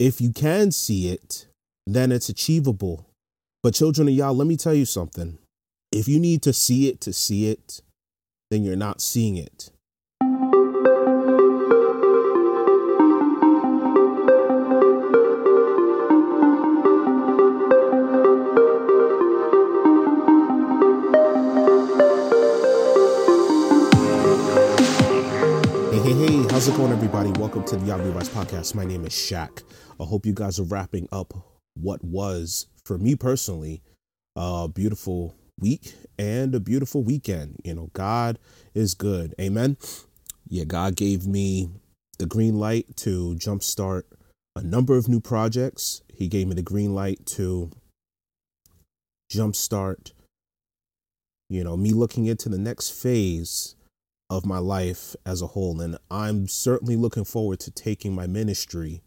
if you can see it, then it's achievable. But children of Yah, let me tell you something. If you need to see it to see it, then you're not seeing it. To the Yah We Rise Podcast. My name is Shaq. I hope you guys are wrapping up what was, for me personally, a beautiful week and a beautiful weekend. You know, God is good. Amen. Yeah, God gave me the green light to jumpstart a number of new projects. He gave me the green light to jumpstart, you know, me looking into the next phase of my life as a whole. And I'm certainly looking forward to taking my ministry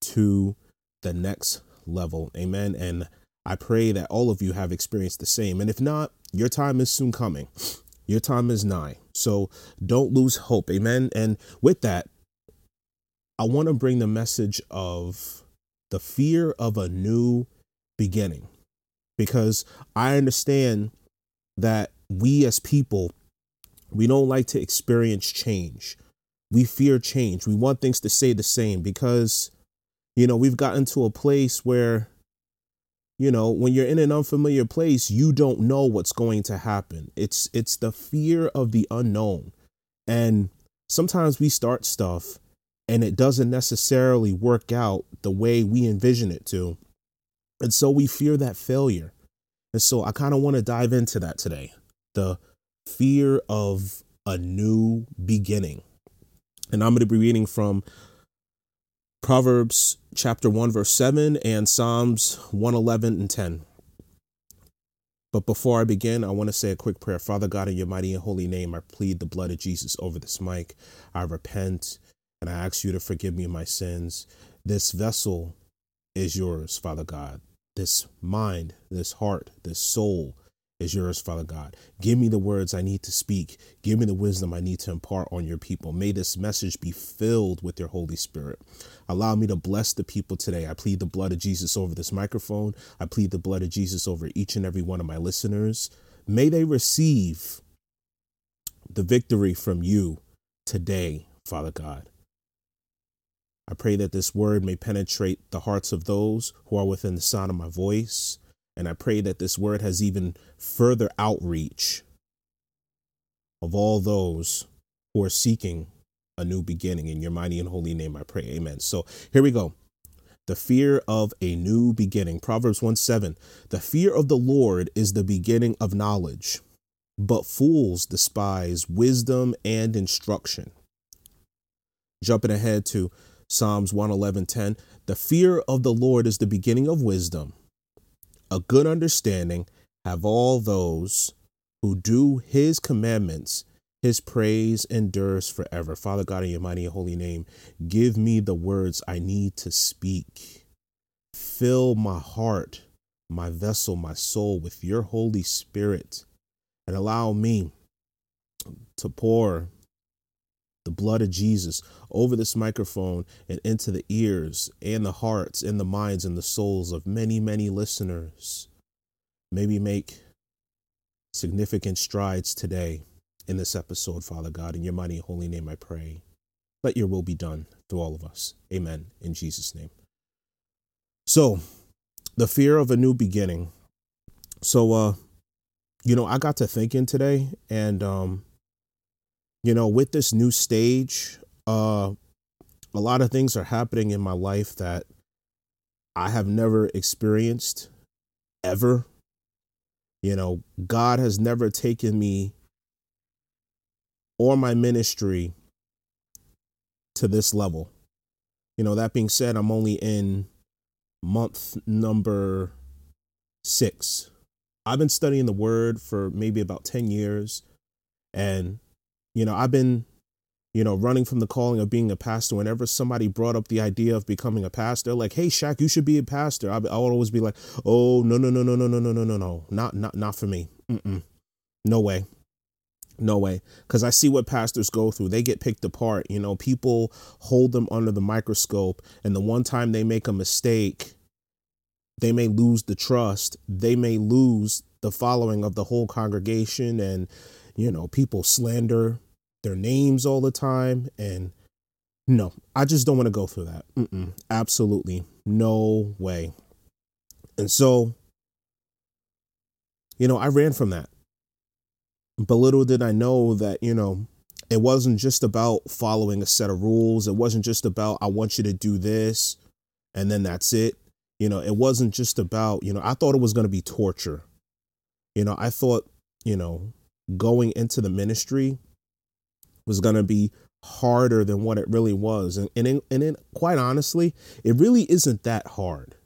to the next level. Amen. And I pray that all of you have experienced the same. And if not, your time is soon coming. Your time is nigh. So don't lose hope. Amen. And with that, I want to bring the message of the fear of a new beginning because I understand that we as people we don't like to experience change. We fear change. We want things to stay the same because, you know, we've gotten to a place where, you know, when you're in an unfamiliar place, you don't know what's going to happen. It's it's the fear of the unknown. And sometimes we start stuff and it doesn't necessarily work out the way we envision it to. And so we fear that failure. And so I kind of want to dive into that today. The fear of a new beginning. And I'm going to be reading from Proverbs chapter 1, verse 7, and Psalms 111 and 10. But before I begin, I want to say a quick prayer. Father God, in your mighty and holy name, I plead the blood of Jesus over this mic. I repent and I ask you to forgive me my sins. This vessel is yours, Father God. This mind, this heart, this soul, is yours, Father God. Give me the words I need to speak. Give me the wisdom I need to impart on your people. May this message be filled with your Holy Spirit. Allow me to bless the people today. I plead the blood of Jesus over this microphone. I plead the blood of Jesus over each and every one of my listeners. May they receive the victory from you today, Father God. I pray that this word may penetrate the hearts of those who are within the sound of my voice. And I pray that this word has even further outreach of all those who are seeking a new beginning. In your mighty and holy name, I pray. Amen. So here we go. The fear of a new beginning. Proverbs 1 7. The fear of the Lord is the beginning of knowledge, but fools despise wisdom and instruction. Jumping ahead to Psalms 111 10. The fear of the Lord is the beginning of wisdom a good understanding have all those who do his commandments. His praise endures forever. Father God, in your mighty and holy name, give me the words I need to speak. Fill my heart, my vessel, my soul with your Holy Spirit, and allow me to pour the blood of Jesus over this microphone and into the ears and the hearts and the minds and the souls of many, many listeners. Maybe make significant strides today in this episode, Father God. In your mighty and holy name, I pray. Let your will be done through all of us. Amen. In Jesus' name. So, the fear of a new beginning. So, uh, you know, I got to thinking today and, um, you know, with this new stage, uh, a lot of things are happening in my life that I have never experienced ever. You know, God has never taken me or my ministry to this level. You know, that being said, I'm only in month number six. I've been studying the word for maybe about 10 years. And you know, I've been, you know, running from the calling of being a pastor. Whenever somebody brought up the idea of becoming a pastor, like, hey, Shaq, you should be a pastor. I, I would always be like, oh, no, no, no, no, no, no, no, no, no, no, not, not, not for me. Mm-mm. No way. No way. Because I see what pastors go through. They get picked apart. You know, people hold them under the microscope. And the one time they make a mistake, they may lose the trust. They may lose the following of the whole congregation. And, you know, people slander their names all the time. And no, I just don't want to go through that. Mm-mm, absolutely. No way. And so, you know, I ran from that. But little did I know that, you know, it wasn't just about following a set of rules. It wasn't just about, I want you to do this and then that's it. You know, it wasn't just about, you know, I thought it was going to be torture. You know, I thought, you know, going into the ministry was going to be harder than what it really was. And, and, and it, quite honestly, it really isn't that hard.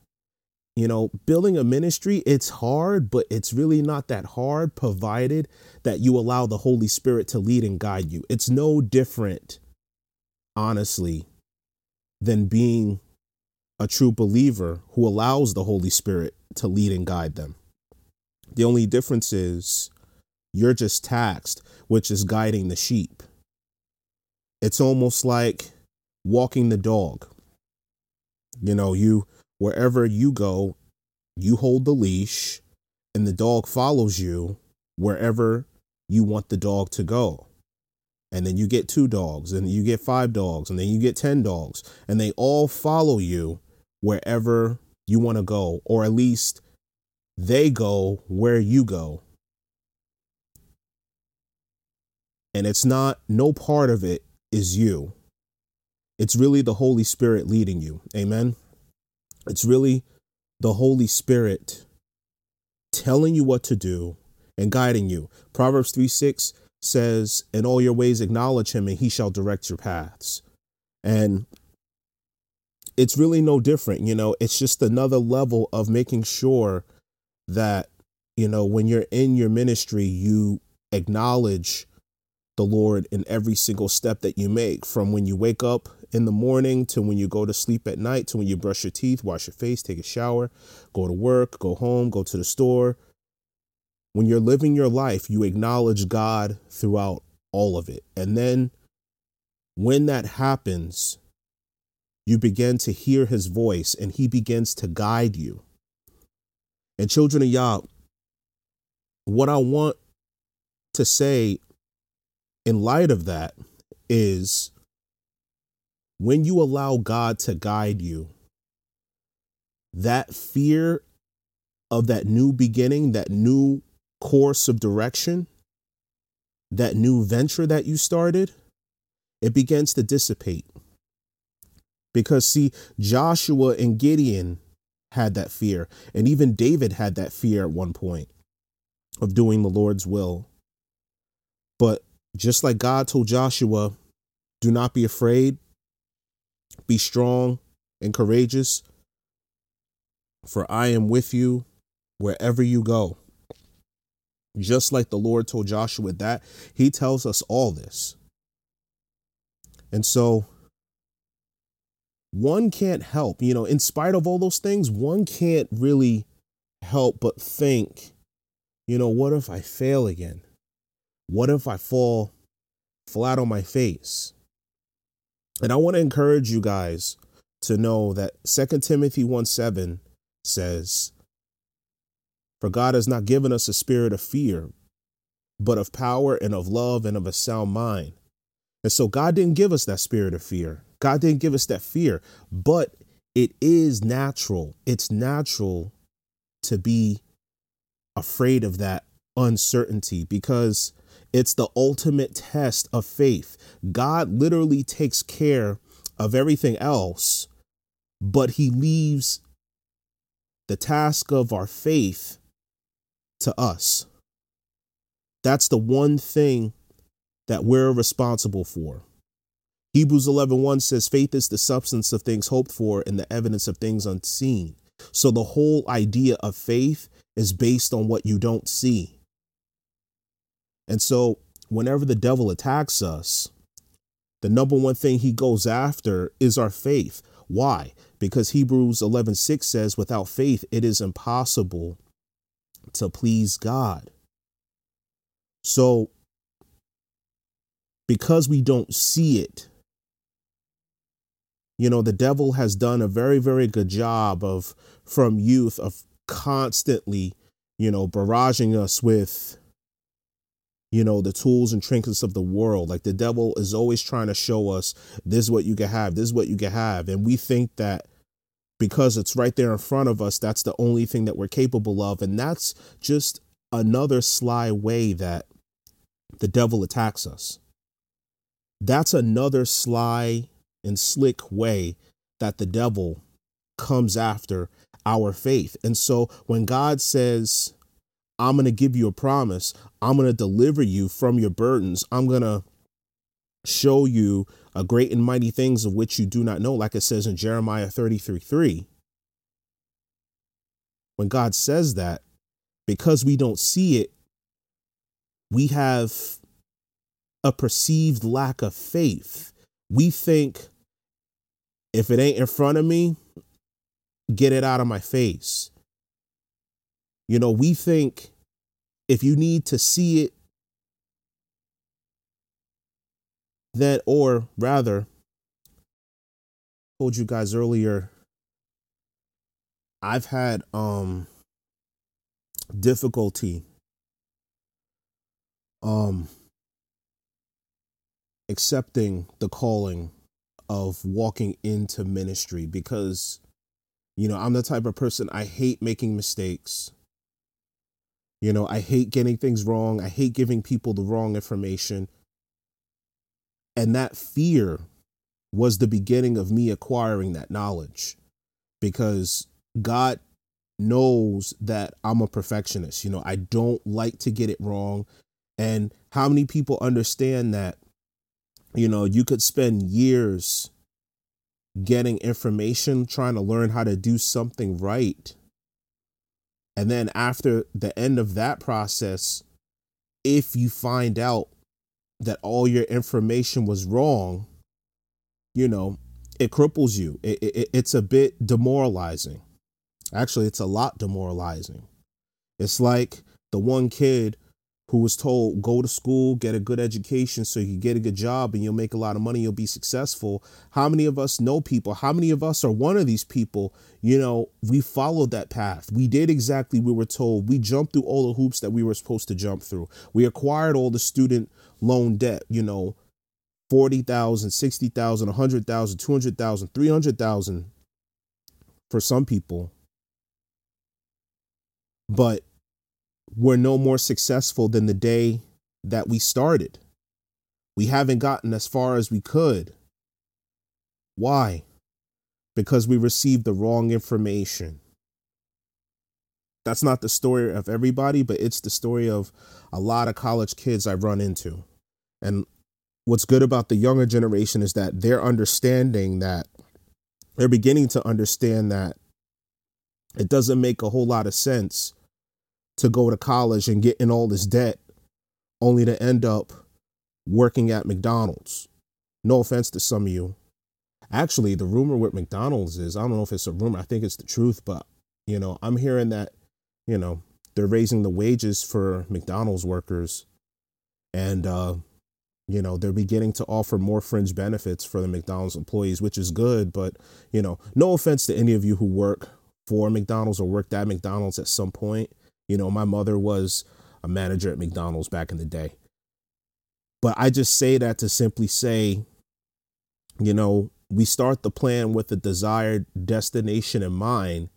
You know, building a ministry, it's hard, but it's really not that hard, provided that you allow the Holy Spirit to lead and guide you. It's no different, honestly, than being a true believer who allows the Holy Spirit to lead and guide them. The only difference is you're just taxed, which is guiding the sheep. It's almost like walking the dog. You know, you wherever you go, you hold the leash and the dog follows you wherever you want the dog to go. And then you get two dogs, and you get five dogs, and then you get 10 dogs, and they all follow you wherever you want to go, or at least they go where you go. And it's not, no part of it is you. It's really the Holy Spirit leading you. Amen. It's really the Holy Spirit telling you what to do and guiding you. Proverbs 3 6 says, In all your ways acknowledge him, and he shall direct your paths. And it's really no different. You know, it's just another level of making sure that, you know, when you're in your ministry, you acknowledge the Lord in every single step that you make from when you wake up in the morning to when you go to sleep at night to when you brush your teeth, wash your face, take a shower, go to work, go home, go to the store. When you're living your life, you acknowledge God throughout all of it. And then when that happens, you begin to hear his voice and he begins to guide you. And children of Yah, what I want to say in light of that is when you allow God to guide you, that fear of that new beginning, that new course of direction, that new venture that you started, it begins to dissipate. Because, see, Joshua and Gideon had that fear, and even David had that fear at one point of doing the Lord's will. But just like God told Joshua, do not be afraid, be strong and courageous, for I am with you wherever you go. Just like the Lord told Joshua that, he tells us all this. And so one can't help, you know, in spite of all those things, one can't really help but think, you know, what if I fail again? What if I fall flat on my face? And I want to encourage you guys to know that 2 Timothy 1 7 says, For God has not given us a spirit of fear, but of power and of love and of a sound mind. And so God didn't give us that spirit of fear. God didn't give us that fear, but it is natural. It's natural to be afraid of that uncertainty because it's the ultimate test of faith. God literally takes care of everything else, but he leaves the task of our faith to us. That's the one thing that we're responsible for. Hebrews 11:1 says faith is the substance of things hoped for and the evidence of things unseen. So the whole idea of faith is based on what you don't see. And so, whenever the devil attacks us, the number one thing he goes after is our faith. Why? Because Hebrews 11:6 says without faith it is impossible to please God. So, because we don't see it, you know, the devil has done a very, very good job of from youth of constantly, you know, barraging us with, you know, the tools and trinkets of the world. Like the devil is always trying to show us this is what you can have, this is what you can have. And we think that because it's right there in front of us, that's the only thing that we're capable of. And that's just another sly way that the devil attacks us. That's another sly and slick way that the devil comes after our faith. And so when God says, I'm going to give you a promise, I'm going to deliver you from your burdens, I'm going to show you a great and mighty things of which you do not know, like it says in Jeremiah 33 3. When God says that, because we don't see it, we have a perceived lack of faith. We think if it ain't in front of me, get it out of my face. You know, we think if you need to see it, then, or rather, told you guys earlier, I've had um difficulty um accepting the calling of walking into ministry because you know I'm the type of person I hate making mistakes you know I hate getting things wrong I hate giving people the wrong information and that fear was the beginning of me acquiring that knowledge because God knows that I'm a perfectionist. You know, I don't like to get it wrong. And how many people understand that, you know, you could spend years getting information, trying to learn how to do something right. And then after the end of that process, if you find out that all your information was wrong, you know, it cripples you. It, it, it's a bit demoralizing. Actually, it's a lot demoralizing. It's like the one kid who was told go to school, get a good education so you get a good job and you'll make a lot of money, you'll be successful. How many of us know people? How many of us are one of these people? You know, we followed that path. We did exactly we were told. We jumped through all the hoops that we were supposed to jump through. We acquired all the student loan debt, you know, 40,000, 60,000, 100,000, 200,000, 300,000 for some people but we're no more successful than the day that we started. We haven't gotten as far as we could. Why? Because we received the wrong information. That's not the story of everybody, but it's the story of a lot of college kids I've run into. And what's good about the younger generation is that they're understanding that they're beginning to understand that it doesn't make a whole lot of sense to go to college and get in all this debt only to end up working at McDonald's. No offense to some of you. Actually, the rumor with McDonald's is I don't know if it's a rumor, I think it's the truth, but you know, I'm hearing that, you know, they're raising the wages for McDonald's workers and uh you know, they're beginning to offer more fringe benefits for the McDonald's employees, which is good, but you know, no offense to any of you who work for McDonald's or worked at McDonald's at some point. You know, my mother was a manager at McDonald's back in the day. But I just say that to simply say, you know, we start the plan with the desired destination in mind,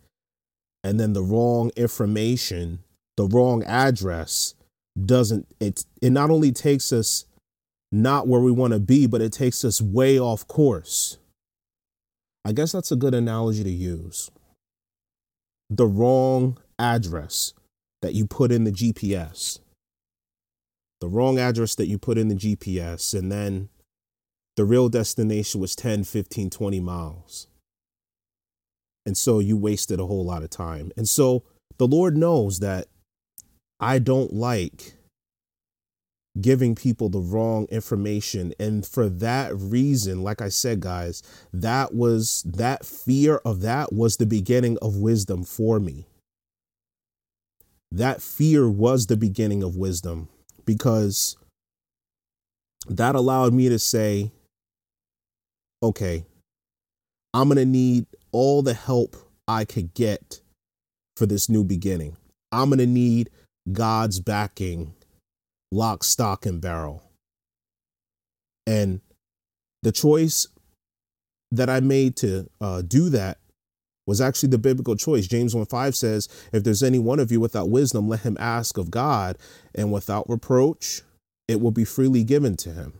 and then the wrong information, the wrong address doesn't it it not only takes us not where we want to be, but it takes us way off course. I guess that's a good analogy to use. The wrong address that you put in the GPS, the wrong address that you put in the GPS, and then the real destination was 10, 15, 20 miles. And so you wasted a whole lot of time. And so the Lord knows that I don't like giving people the wrong information. And for that reason, like I said, guys, that was that fear of that was the beginning of wisdom for me that fear was the beginning of wisdom because that allowed me to say, okay, I'm going to need all the help I could get for this new beginning. I'm going to need God's backing, lock, stock, and barrel. And the choice that I made to uh, do that was actually the biblical choice. James 1 5 says, If there's any one of you without wisdom, let him ask of God, and without reproach, it will be freely given to him.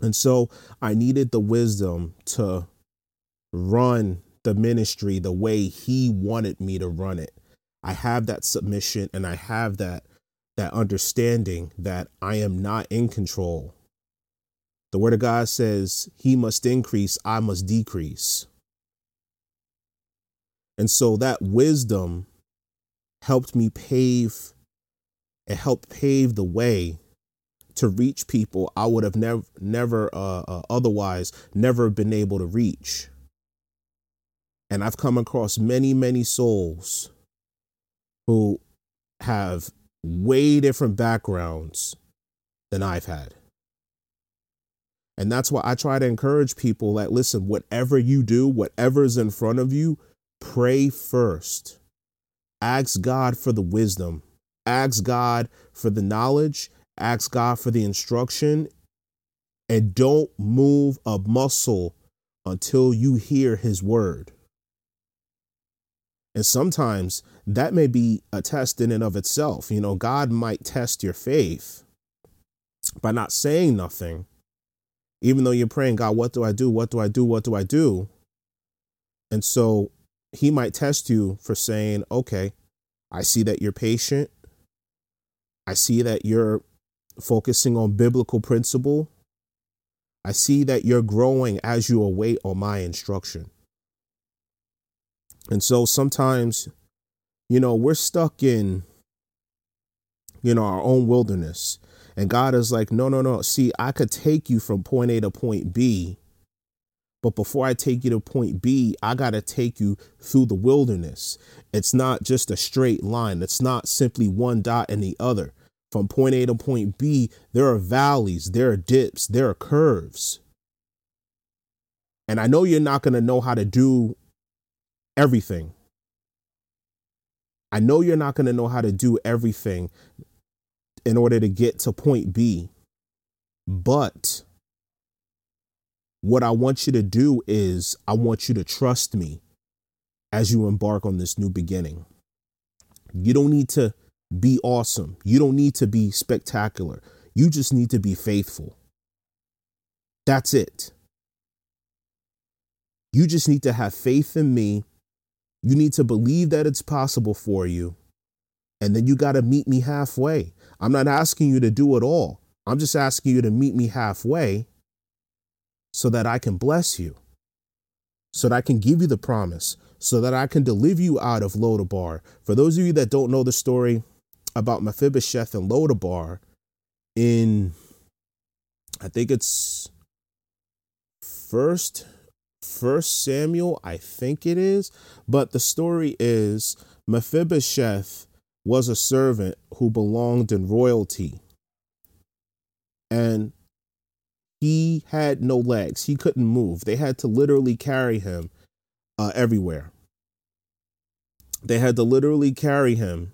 And so I needed the wisdom to run the ministry the way he wanted me to run it. I have that submission and I have that that understanding that I am not in control. The word of God says he must increase, I must decrease. And so that wisdom helped me pave it helped pave the way to reach people I would have never never uh, uh, otherwise never been able to reach. And I've come across many many souls who have way different backgrounds than I've had. And that's why I try to encourage people that listen, whatever you do, whatever's in front of you, pray first. Ask God for the wisdom, ask God for the knowledge, ask God for the instruction, and don't move a muscle until you hear his word. And sometimes that may be a test in and of itself. You know, God might test your faith by not saying nothing, even though you're praying, God, what do I do? What do I do? What do I do? And so he might test you for saying, okay, I see that you're patient. I see that you're focusing on biblical principle. I see that you're growing as you await on my instruction. And so sometimes, you know, we're stuck in, you know, our own wilderness. And God is like, no, no, no. See, I could take you from point A to point B but before I take you to point B, I got to take you through the wilderness. It's not just a straight line, it's not simply one dot and the other. From point A to point B, there are valleys, there are dips, there are curves. And I know you're not going to know how to do everything. I know you're not going to know how to do everything in order to get to point B. But what I want you to do is, I want you to trust me as you embark on this new beginning. You don't need to be awesome. You don't need to be spectacular. You just need to be faithful. That's it. You just need to have faith in me. You need to believe that it's possible for you. And then you got to meet me halfway. I'm not asking you to do it all. I'm just asking you to meet me halfway so that I can bless you, so that I can give you the promise, so that I can deliver you out of Lodabar. For those of you that don't know the story about Mephibosheth and Lodabar, in I think it's first first Samuel, I think it is, but the story is Mephibosheth was a servant who belonged in royalty. And he had no legs. He couldn't move. They had to literally carry him uh, everywhere. They had to literally carry him.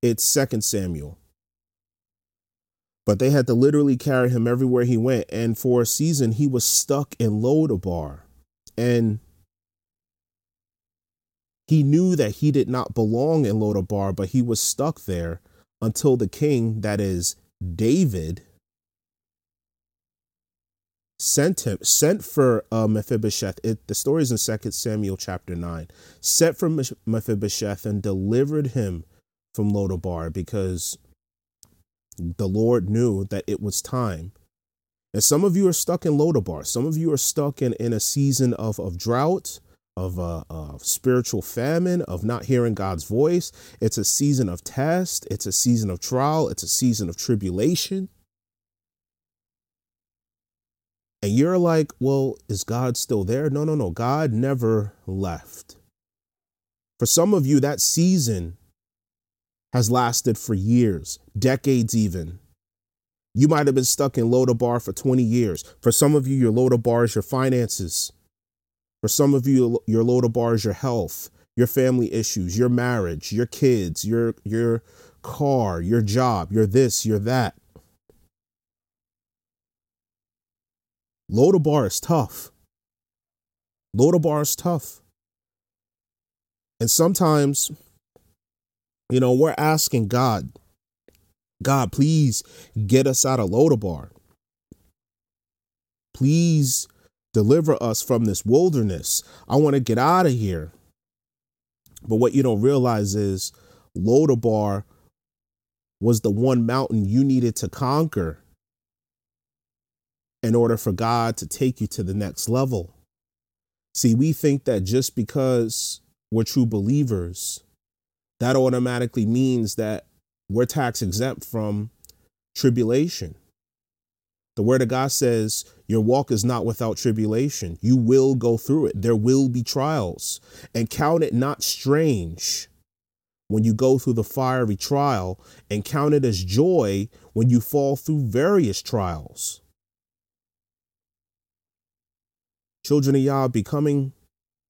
It's Second Samuel. But they had to literally carry him everywhere he went. And for a season, he was stuck in Lodabar. And he knew that he did not belong in Lodabar, but he was stuck there until the king, that is David, sent him sent for uh, Mephibosheth. It, the story is in Second Samuel chapter nine. Sent for Mephibosheth and delivered him from Lodabar because the Lord knew that it was time. And some of you are stuck in Lodabar. Some of you are stuck in, in a season of, of drought, of uh, uh, spiritual famine, of not hearing God's voice. It's a season of test. It's a season of trial. It's a season of tribulation. And you're like, well, is God still there? No, no, no. God never left. For some of you, that season has lasted for years, decades even. You might have been stuck in Lodabar for 20 years. For some of you, your Lodabar is your finances. For some of you, your Lodabar is your health, your family issues, your marriage, your kids, your your car, your job, your this, your that. Lodabar is tough. Lodabar is tough. And sometimes, you know, we're asking God, God, please get us out of Lodabar. Please deliver us from this wilderness. I want to get out of here. But what you don't realize is Lodabar was the one mountain you needed to conquer in order for God to take you to the next level. See, we think that just because we're true believers, that automatically means that we're tax exempt from tribulation. The word of God says, Your walk is not without tribulation. You will go through it. There will be trials. And count it not strange when you go through the fiery trial, and count it as joy when you fall through various trials. Children of Yah, becoming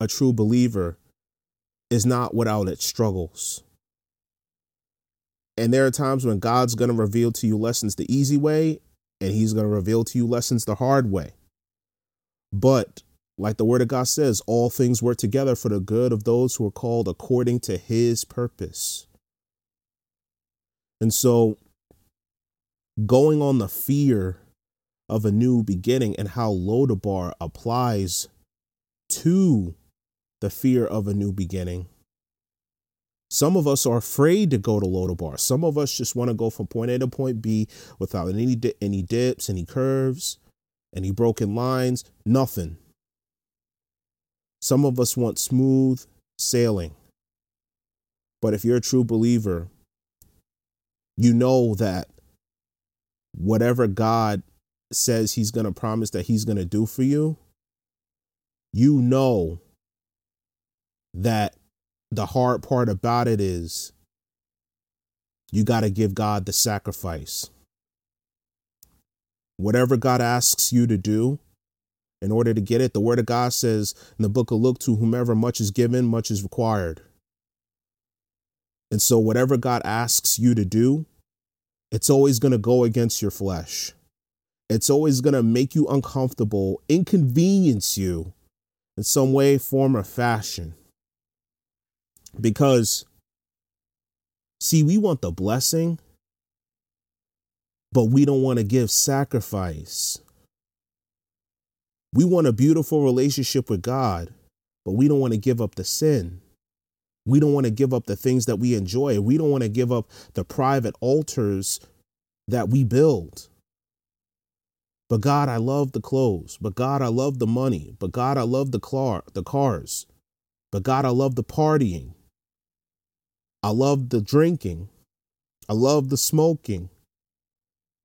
a true believer is not without its struggles. And there are times when God's going to reveal to you lessons the easy way, and He's going to reveal to you lessons the hard way. But like the Word of God says, all things work together for the good of those who are called according to His purpose. And so, going on the fear of a new beginning and how Lodabar applies to the fear of a new beginning. Some of us are afraid to go to Lodabar. Some of us just want to go from point A to point B without any any dips, any curves, any broken lines, nothing. Some of us want smooth sailing. But if you're a true believer, you know that whatever God says he's going to promise that he's going to do for you, you know that the hard part about it is you got to give God the sacrifice. Whatever God asks you to do in order to get it, the word of God says in the book of Luke to whomever much is given, much is required. And so, whatever God asks you to do, it's always going to go against your flesh. It's always going to make you uncomfortable, inconvenience you in some way, form, or fashion. Because, see, we want the blessing, but we don't want to give sacrifice. We want a beautiful relationship with God, but we don't want to give up the sin. We don't want to give up the things that we enjoy. We don't want to give up the private altars that we build. But God, I love the clothes. But God, I love the money. But God, I love the car, the cars. But God, I love the partying. I love the drinking. I love the smoking.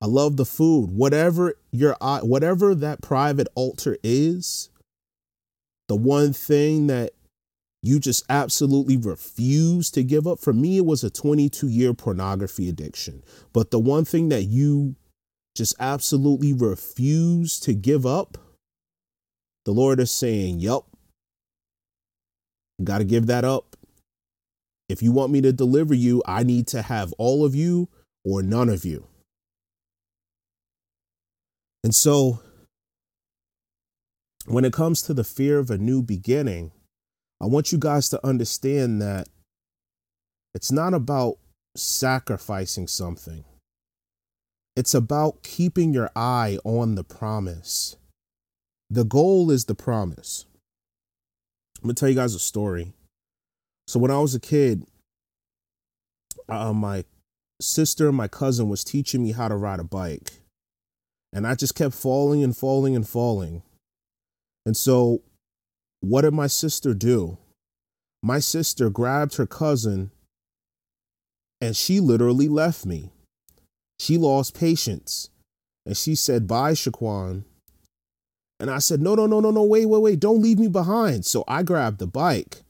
I love the food. Whatever your whatever that private altar is, the one thing that you just absolutely refuse to give up. For me, it was a 22 year pornography addiction. But the one thing that you just absolutely refuse to give up, the Lord is saying, Yep, got to give that up. If you want me to deliver you, I need to have all of you or none of you. And so, when it comes to the fear of a new beginning, I want you guys to understand that it's not about sacrificing something. It's about keeping your eye on the promise. The goal is the promise. I'm going to tell you guys a story. So, when I was a kid, uh, my sister and my cousin was teaching me how to ride a bike. And I just kept falling and falling and falling. And so, what did my sister do? My sister grabbed her cousin and she literally left me. She lost patience and she said, Bye, Shaquan. And I said, No, no, no, no, no, wait, wait, wait, don't leave me behind. So I grabbed the bike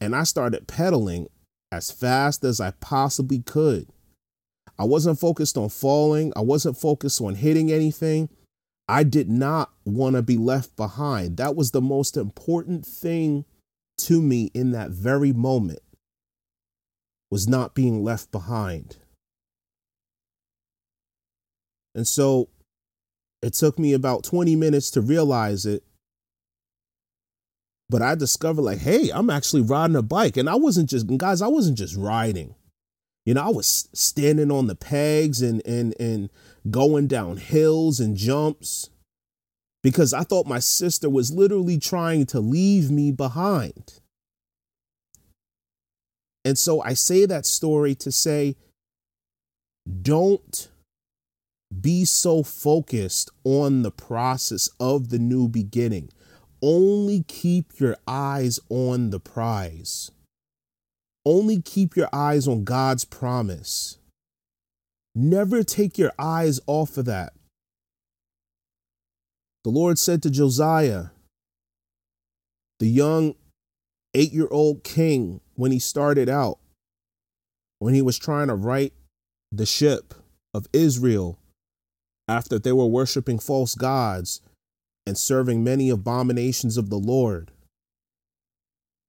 and I started pedaling as fast as I possibly could. I wasn't focused on falling. I wasn't focused on hitting anything. I did not want to be left behind. That was the most important thing to me in that very moment was not being left behind. And so it took me about 20 minutes to realize it. But I discovered like, hey, I'm actually riding a bike. And I wasn't just guys, I wasn't just riding. You know, I was standing on the pegs and and and going down hills and jumps because I thought my sister was literally trying to leave me behind. And so I say that story to say don't be so focused on the process of the new beginning. Only keep your eyes on the prize. Only keep your eyes on God's promise. Never take your eyes off of that. The Lord said to Josiah, the young eight year old king, when he started out, when he was trying to right the ship of Israel after they were worshiping false gods and serving many abominations of the Lord,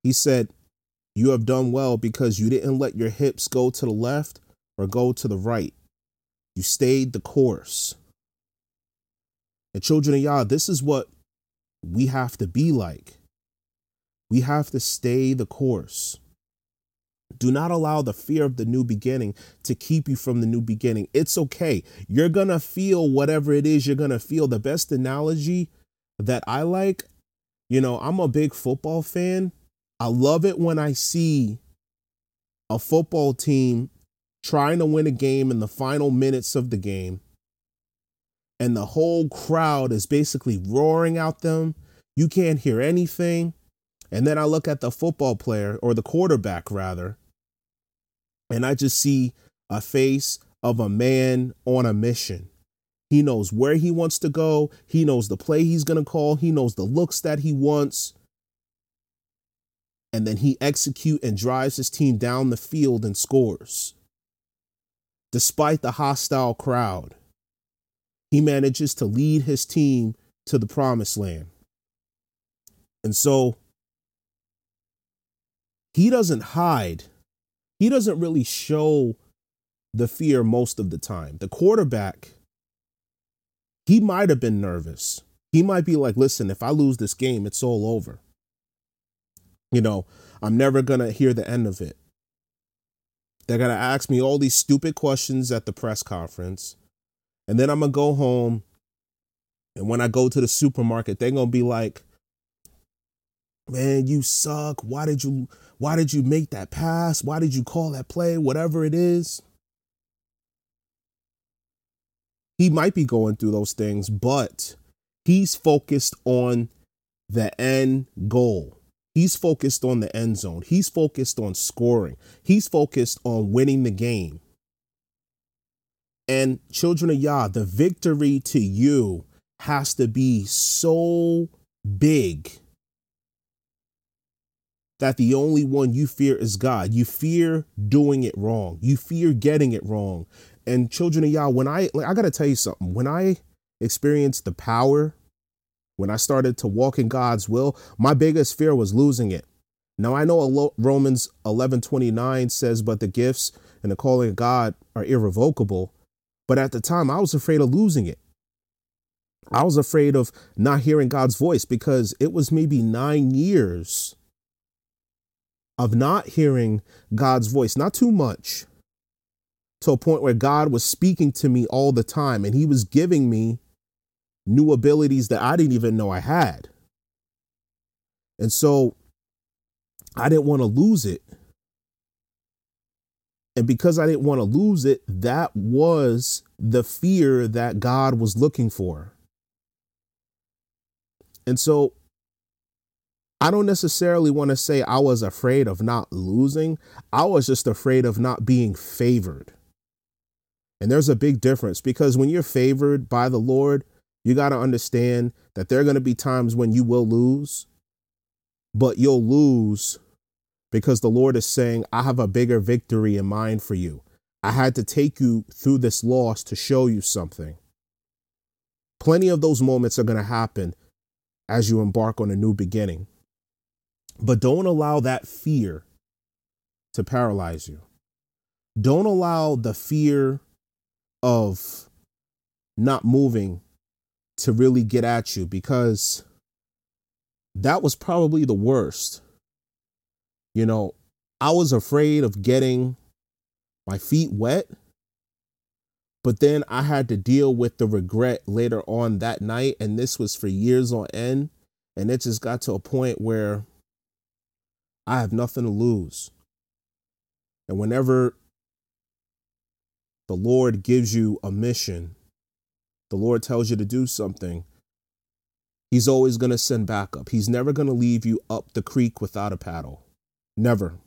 he said, You have done well because you didn't let your hips go to the left or go to the right. You stayed the course. And children of Yah, this is what we have to be like. We have to stay the course. Do not allow the fear of the new beginning to keep you from the new beginning. It's okay. You're going to feel whatever it is you're going to feel. The best analogy that I like, you know, I'm a big football fan. I love it when I see a football team trying to win a game in the final minutes of the game and the whole crowd is basically roaring out them. You can't hear anything. And then I look at the football player or the quarterback rather, and I just see a face of a man on a mission. He knows where he wants to go. He knows the play he's going to call. He knows the looks that he wants. And then he execute and drives his team down the field and scores. Despite the hostile crowd he manages to lead his team to the promised land. And so he doesn't hide. He doesn't really show the fear most of the time. The quarterback, he might have been nervous. He might be like, listen, if I lose this game, it's all over. You know, I'm never going to hear the end of it. They're going to ask me all these stupid questions at the press conference. And then I'm going to go home. And when I go to the supermarket, they're going to be like, man, you suck. Why did you why did you make that pass? Why did you call that play? Whatever it is. He might be going through those things, but he's focused on the end goal. He's focused on the end zone. He's focused on scoring. He's focused on winning the game. And children of Yah, the victory to you has to be so big that the only one you fear is God. You fear doing it wrong. You fear getting it wrong. And children of Yah, when I like, I got to tell you something. When I experienced the power, when I started to walk in God's will, my biggest fear was losing it. Now I know Romans 11:29 says but the gifts and the calling of God are irrevocable. But at the time, I was afraid of losing it. I was afraid of not hearing God's voice because it was maybe nine years of not hearing God's voice, not too much, to a point where God was speaking to me all the time and He was giving me new abilities that I didn't even know I had. And so I didn't want to lose it. And because I didn't want to lose it, that was the fear that God was looking for. And so I don't necessarily want to say I was afraid of not losing. I was just afraid of not being favored. And there's a big difference because when you're favored by the Lord, you got to understand that there are going to be times when you will lose, but you'll lose because the Lord is saying, I have a bigger victory in mind for you. I had to take you through this loss to show you something. Plenty of those moments are going to happen as you embark on a new beginning. But don't allow that fear to paralyze you. Don't allow the fear of not moving to really get at you because that was probably the worst. You know, I was afraid of getting my feet wet, but then I had to deal with the regret later on that night. And this was for years on end. And it just got to a point where I have nothing to lose. And whenever the Lord gives you a mission, the Lord tells you to do something, He's always going to send backup. He's never going to leave you up the creek without a paddle. Never.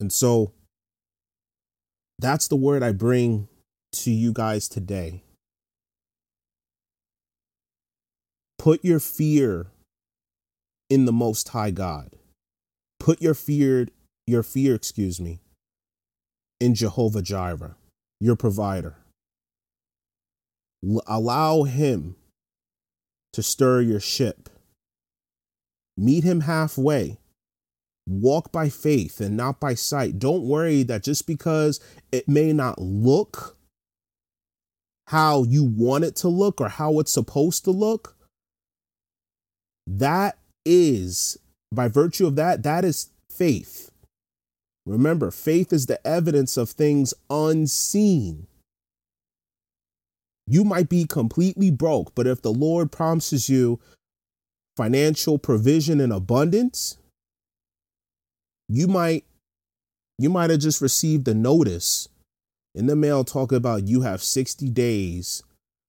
And so that's the word I bring to you guys today. Put your fear in the most high God. Put your fear your fear, excuse me, in Jehovah Jireh, your provider. L- allow him to stir your ship. Meet him halfway. Walk by faith and not by sight. Don't worry that just because it may not look how you want it to look or how it's supposed to look, that is, by virtue of that, that is faith. Remember, faith is the evidence of things unseen. You might be completely broke, but if the Lord promises you financial provision and abundance, you might you might have just received a notice in the mail talking about you have 60 days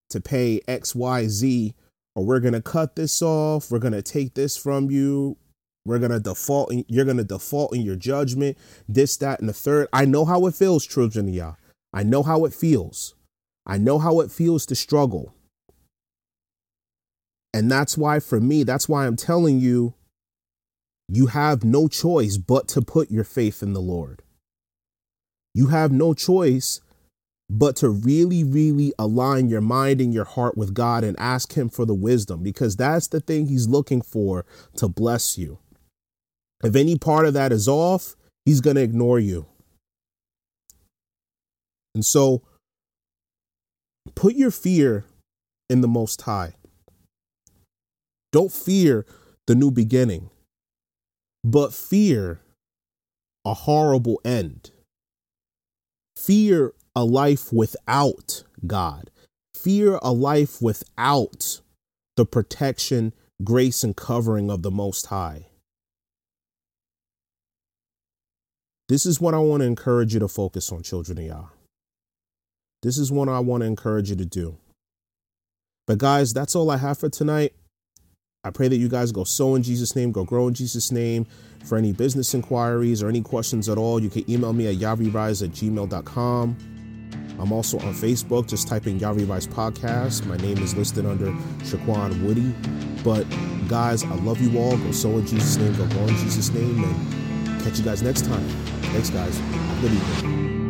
to pay XYZ or we're going to cut this off, we're going to take this from you, we're to default in, you're to default in your judgment, this that and the third. I know how it feels, children of Yah. I know how it feels. I know how it feels to struggle. And that's why, for me, that's why I'm telling you, you have no choice but to put your faith in the Lord. You have no choice but to really, really align your mind and your heart with God and ask Him for the wisdom because that's the thing He's looking for to bless you. If any part of that is off, He's going to ignore you. And so, Put your fear in the Most High. Don't fear the new beginning, but fear a horrible end. Fear a life without God. Fear a life without the protection, grace, and covering of the Most High. This is what I want to encourage you to focus on, children of Yah. This is what I want to encourage you to do. But guys, that's all I have for tonight. I pray that you guys go sow in Jesus' name, go grow in Jesus' name. For any business inquiries or any questions at all, you can email me at yahwerise at gmail.com. I'm also on Facebook. Just type in Yah Rise Podcast. My name is listed under Shaquan Woody. But guys, I love you all. Go sow in Jesus' name, go grow in Jesus' name, and catch you guys next time. Thanks, guys. Good evening.